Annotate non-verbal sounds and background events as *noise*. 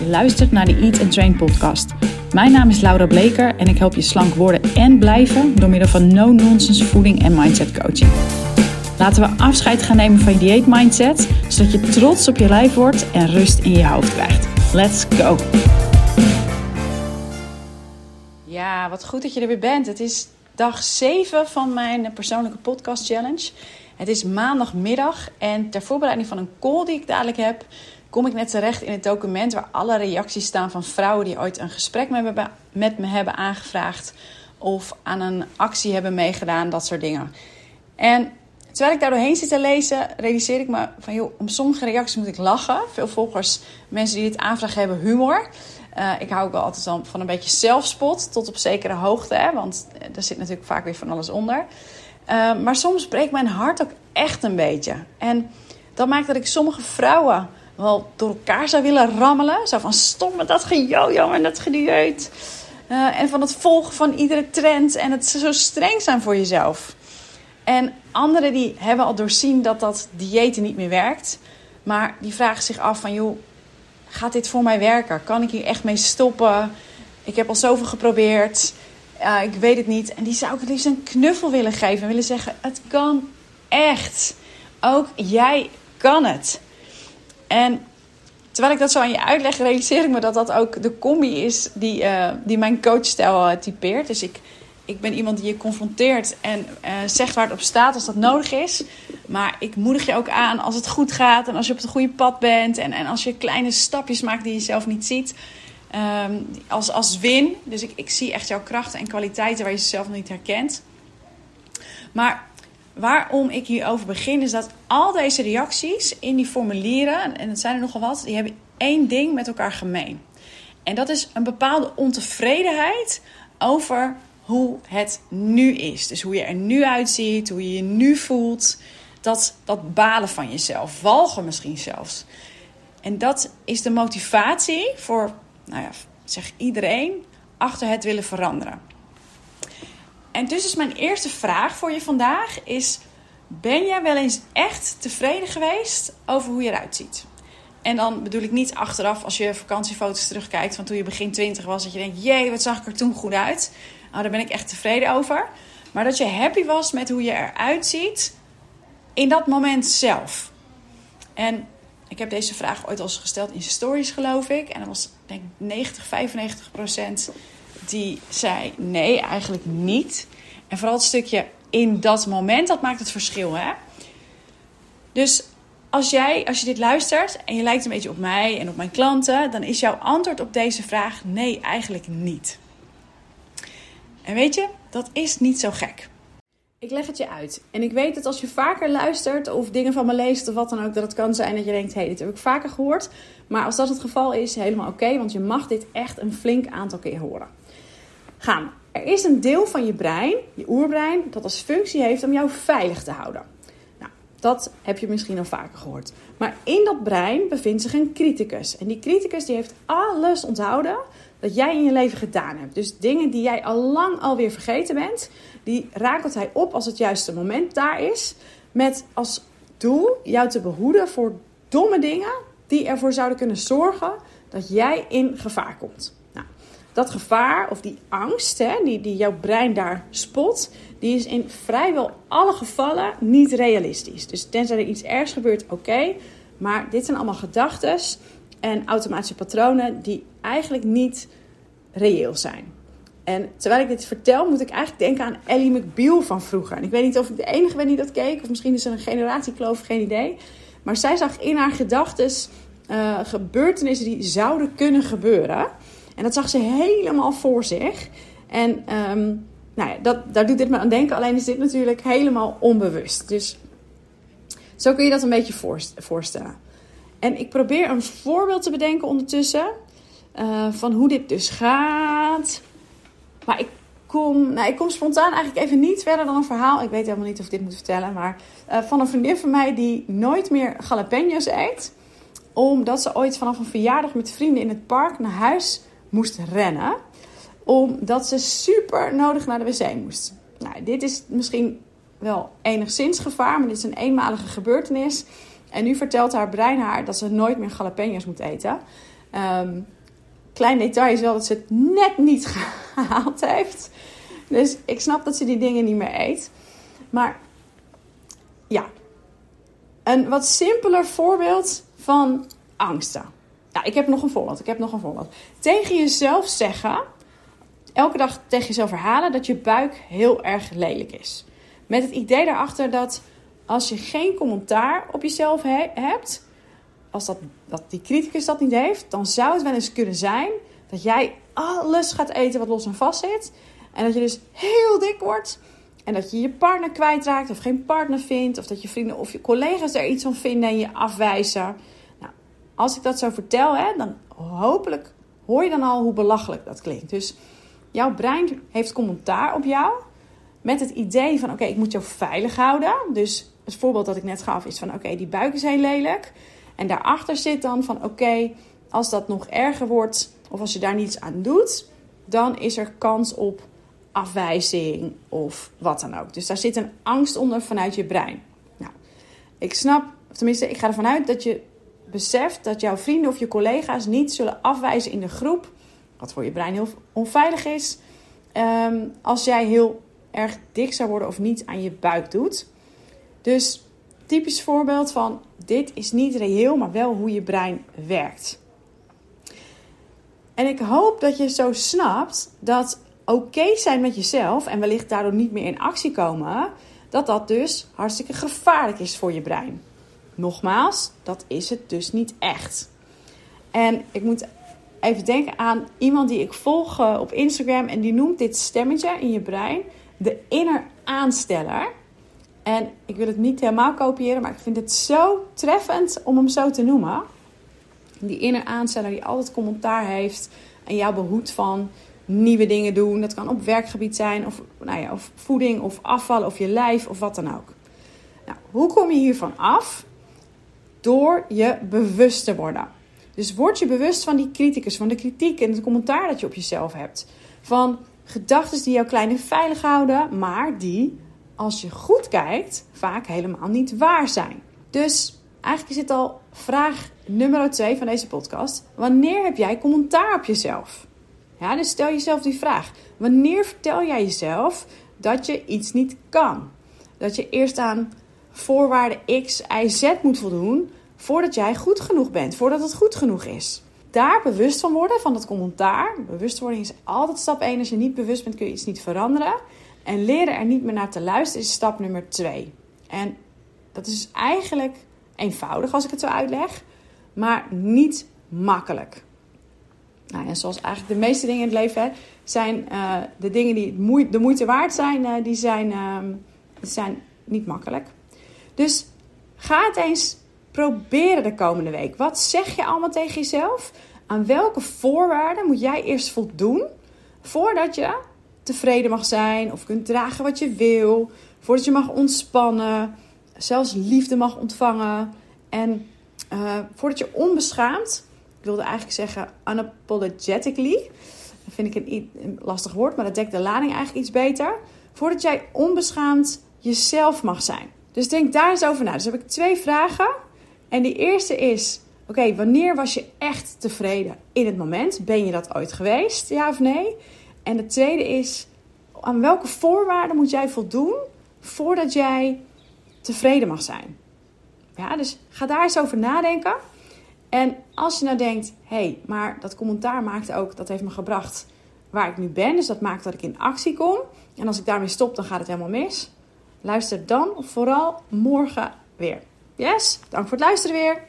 Je luistert naar de Eat and Train podcast. Mijn naam is Laura Bleker en ik help je slank worden en blijven door middel van no-nonsense voeding en mindset coaching. Laten we afscheid gaan nemen van je dieet mindset, zodat je trots op je lijf wordt en rust in je hoofd krijgt. Let's go! Ja, wat goed dat je er weer bent. Het is dag 7 van mijn persoonlijke podcast challenge. Het is maandagmiddag en ter voorbereiding van een call die ik dadelijk heb, kom ik net terecht in het document waar alle reacties staan van vrouwen die ooit een gesprek met me hebben aangevraagd of aan een actie hebben meegedaan, dat soort dingen. En terwijl ik daar doorheen zit te lezen, realiseer ik me van joh, om sommige reacties moet ik lachen. Veel volgers, mensen die dit aanvragen, hebben humor. Uh, ik hou ook wel altijd van een beetje zelfspot, tot op zekere hoogte, hè, want er zit natuurlijk vaak weer van alles onder. Uh, maar soms breekt mijn hart ook echt een beetje. En dat maakt dat ik sommige vrouwen wel door elkaar zou willen rammelen. Zo van stop met dat gejojo en dat gedieet. Uh, en van het volgen van iedere trend en het zo streng zijn voor jezelf. En anderen die hebben al doorzien dat dat diëten niet meer werkt. Maar die vragen zich af van joh, gaat dit voor mij werken? Kan ik hier echt mee stoppen? Ik heb al zoveel geprobeerd. Uh, ik weet het niet. En die zou ik het liefst een knuffel willen geven. En willen zeggen, het kan echt. Ook jij kan het. En terwijl ik dat zo aan je uitleg, realiseer ik me dat dat ook de combi is die, uh, die mijn coachstijl uh, typeert. Dus ik, ik ben iemand die je confronteert en uh, zegt waar het op staat als dat nodig is. Maar ik moedig je ook aan als het goed gaat en als je op het goede pad bent. En, en als je kleine stapjes maakt die je zelf niet ziet. Um, als, als win. Dus ik, ik zie echt jouw krachten en kwaliteiten waar je zelf nog niet herkent. Maar waarom ik hierover begin, is dat al deze reacties in die formulieren, en het zijn er nogal wat, die hebben één ding met elkaar gemeen. En dat is een bepaalde ontevredenheid over hoe het nu is. Dus hoe je er nu uitziet, hoe je je nu voelt. Dat, dat balen van jezelf, walgen misschien zelfs. En dat is de motivatie voor, nou ja, zeg iedereen, achter het willen veranderen. En dus is mijn eerste vraag voor je vandaag is... Ben jij wel eens echt tevreden geweest over hoe je eruit ziet? En dan bedoel ik niet achteraf als je vakantiefoto's terugkijkt van toen je begin 20 was. Dat je denkt, jee, wat zag ik er toen goed uit. Nou, daar ben ik echt tevreden over. Maar dat je happy was met hoe je eruit ziet in dat moment zelf. En ik heb deze vraag ooit al eens gesteld in stories, geloof ik. En dat was denk ik 90, 95 procent die zei nee, eigenlijk niet. En vooral het stukje in dat moment, dat maakt het verschil. Hè? Dus als jij, als je dit luistert en je lijkt een beetje op mij en op mijn klanten, dan is jouw antwoord op deze vraag nee, eigenlijk niet. En weet je, dat is niet zo gek. Ik leg het je uit. En ik weet dat als je vaker luistert of dingen van me leest of wat dan ook, dat het kan zijn dat je denkt: hé, hey, dit heb ik vaker gehoord. Maar als dat het geval is, helemaal oké, want je mag dit echt een flink aantal keer horen. Gaan. Er is een deel van je brein, je oerbrein, dat als functie heeft om jou veilig te houden. Nou, dat heb je misschien al vaker gehoord. Maar in dat brein bevindt zich een criticus. En die criticus die heeft alles onthouden dat jij in je leven gedaan hebt. Dus dingen die jij al lang alweer vergeten bent, die rakelt hij op als het juiste moment daar is. Met als doel jou te behoeden voor domme dingen die ervoor zouden kunnen zorgen dat jij in gevaar komt. Dat gevaar of die angst hè, die, die jouw brein daar spot, die is in vrijwel alle gevallen niet realistisch. Dus tenzij er iets ergs gebeurt, oké. maar dit zijn allemaal gedachten en automatische patronen die eigenlijk niet reëel zijn. En terwijl ik dit vertel, moet ik eigenlijk denken aan Ellie McBeal van vroeger. En ik weet niet of ik de enige ben die dat keek, of misschien is er een generatiekloof, geen idee. Maar zij zag in haar gedachten uh, gebeurtenissen die zouden kunnen gebeuren. En dat zag ze helemaal voor zich. En um, nou ja, dat, daar doet dit me aan denken. Alleen is dit natuurlijk helemaal onbewust. Dus zo kun je dat een beetje voorstellen. En ik probeer een voorbeeld te bedenken ondertussen. Uh, van hoe dit dus gaat. Maar ik kom, nou, ik kom spontaan eigenlijk even niet verder dan een verhaal. Ik weet helemaal niet of ik dit moet vertellen. Maar uh, van een vriendin van mij die nooit meer jalapenos eet. Omdat ze ooit vanaf een verjaardag met vrienden in het park naar huis moest rennen. Omdat ze super nodig naar de wc moest. Nou, dit is misschien wel enigszins gevaar, maar dit is een eenmalige gebeurtenis. En nu vertelt haar brein haar dat ze nooit meer jalapenos moet eten. Um, klein detail is wel dat ze het net niet *laughs* gehaald heeft. Dus ik snap dat ze die dingen niet meer eet. Maar ja, een wat simpeler voorbeeld van angsten. Nou, ik heb nog een voorbeeld. Ik heb nog een voorbeeld. Tegen jezelf zeggen, elke dag tegen jezelf herhalen dat je buik heel erg lelijk is. Met het idee daarachter dat als je geen commentaar op jezelf hebt, als dat, dat die criticus dat niet heeft, dan zou het wel eens kunnen zijn dat jij alles gaat eten wat los en vast zit. En dat je dus heel dik wordt. En dat je je partner kwijtraakt of geen partner vindt. Of dat je vrienden of je collega's er iets van vinden en je afwijzen. Als ik dat zo vertel, hè, dan hopelijk hoor je dan al hoe belachelijk dat klinkt. Dus jouw brein heeft commentaar op jou. Met het idee van oké, ik moet jou veilig houden. Dus het voorbeeld dat ik net gaf is van oké, die buik is heel lelijk. En daarachter zit dan van oké, als dat nog erger wordt of als je daar niets aan doet, dan is er kans op afwijzing of wat dan ook. Dus daar zit een angst onder vanuit je brein. Nou, ik snap, of tenminste, ik ga ervan uit dat je beseft dat jouw vrienden of je collega's niet zullen afwijzen in de groep, wat voor je brein heel onveilig is, ehm, als jij heel erg dik zou worden of niet aan je buik doet. Dus typisch voorbeeld van dit is niet reëel, maar wel hoe je brein werkt. En ik hoop dat je zo snapt dat oké zijn met jezelf en wellicht daardoor niet meer in actie komen, dat dat dus hartstikke gevaarlijk is voor je brein. Nogmaals, dat is het dus niet echt. En ik moet even denken aan iemand die ik volg eh, op Instagram en die noemt dit stemmetje in je brein de inner aansteller. En ik wil het niet helemaal kopiëren, maar ik vind het zo treffend om hem zo te noemen. Die inner aansteller die altijd commentaar heeft en jou behoedt van nieuwe dingen doen. Dat kan op werkgebied zijn, of, nou ja, of voeding, of afval, of je lijf, of wat dan ook. Nou, hoe kom je hiervan af? Door je bewust te worden. Dus word je bewust van die criticus, van de kritiek en het commentaar dat je op jezelf hebt. Van gedachten die jou klein en veilig houden, maar die, als je goed kijkt, vaak helemaal niet waar zijn. Dus eigenlijk is dit al vraag nummer 2 van deze podcast. Wanneer heb jij commentaar op jezelf? Ja, dus stel jezelf die vraag. Wanneer vertel jij jezelf dat je iets niet kan? Dat je eerst aan voorwaarden X, Y, Z moet voldoen voordat jij goed genoeg bent, voordat het goed genoeg is. Daar bewust van worden, van dat commentaar. Bewustwording is altijd stap 1. Als je niet bewust bent, kun je iets niet veranderen. En leren er niet meer naar te luisteren is stap nummer 2. En dat is eigenlijk eenvoudig als ik het zo uitleg, maar niet makkelijk. Nou, en zoals eigenlijk de meeste dingen in het leven zijn uh, de dingen die de moeite waard zijn, uh, die zijn, uh, zijn niet makkelijk. Dus ga het eens proberen de komende week. Wat zeg je allemaal tegen jezelf? Aan welke voorwaarden moet jij eerst voldoen voordat je tevreden mag zijn of kunt dragen wat je wil, voordat je mag ontspannen, zelfs liefde mag ontvangen en uh, voordat je onbeschaamd ik wilde eigenlijk zeggen unapologetically. Dat vind ik een, lastig woord, maar dat dekt de lading eigenlijk iets beter. Voordat jij onbeschaamd jezelf mag zijn. Dus denk daar eens over na. Dus heb ik twee vragen. En die eerste is: oké, wanneer was je echt tevreden in het moment? Ben je dat ooit geweest, ja of nee? En de tweede is: aan welke voorwaarden moet jij voldoen voordat jij tevreden mag zijn? Ja, dus ga daar eens over nadenken. En als je nou denkt, hé, hey, maar dat commentaar maakt ook, dat heeft me gebracht waar ik nu ben. Dus dat maakt dat ik in actie kom. En als ik daarmee stop, dan gaat het helemaal mis. Luister dan vooral morgen weer. Yes, dank voor het luisteren weer.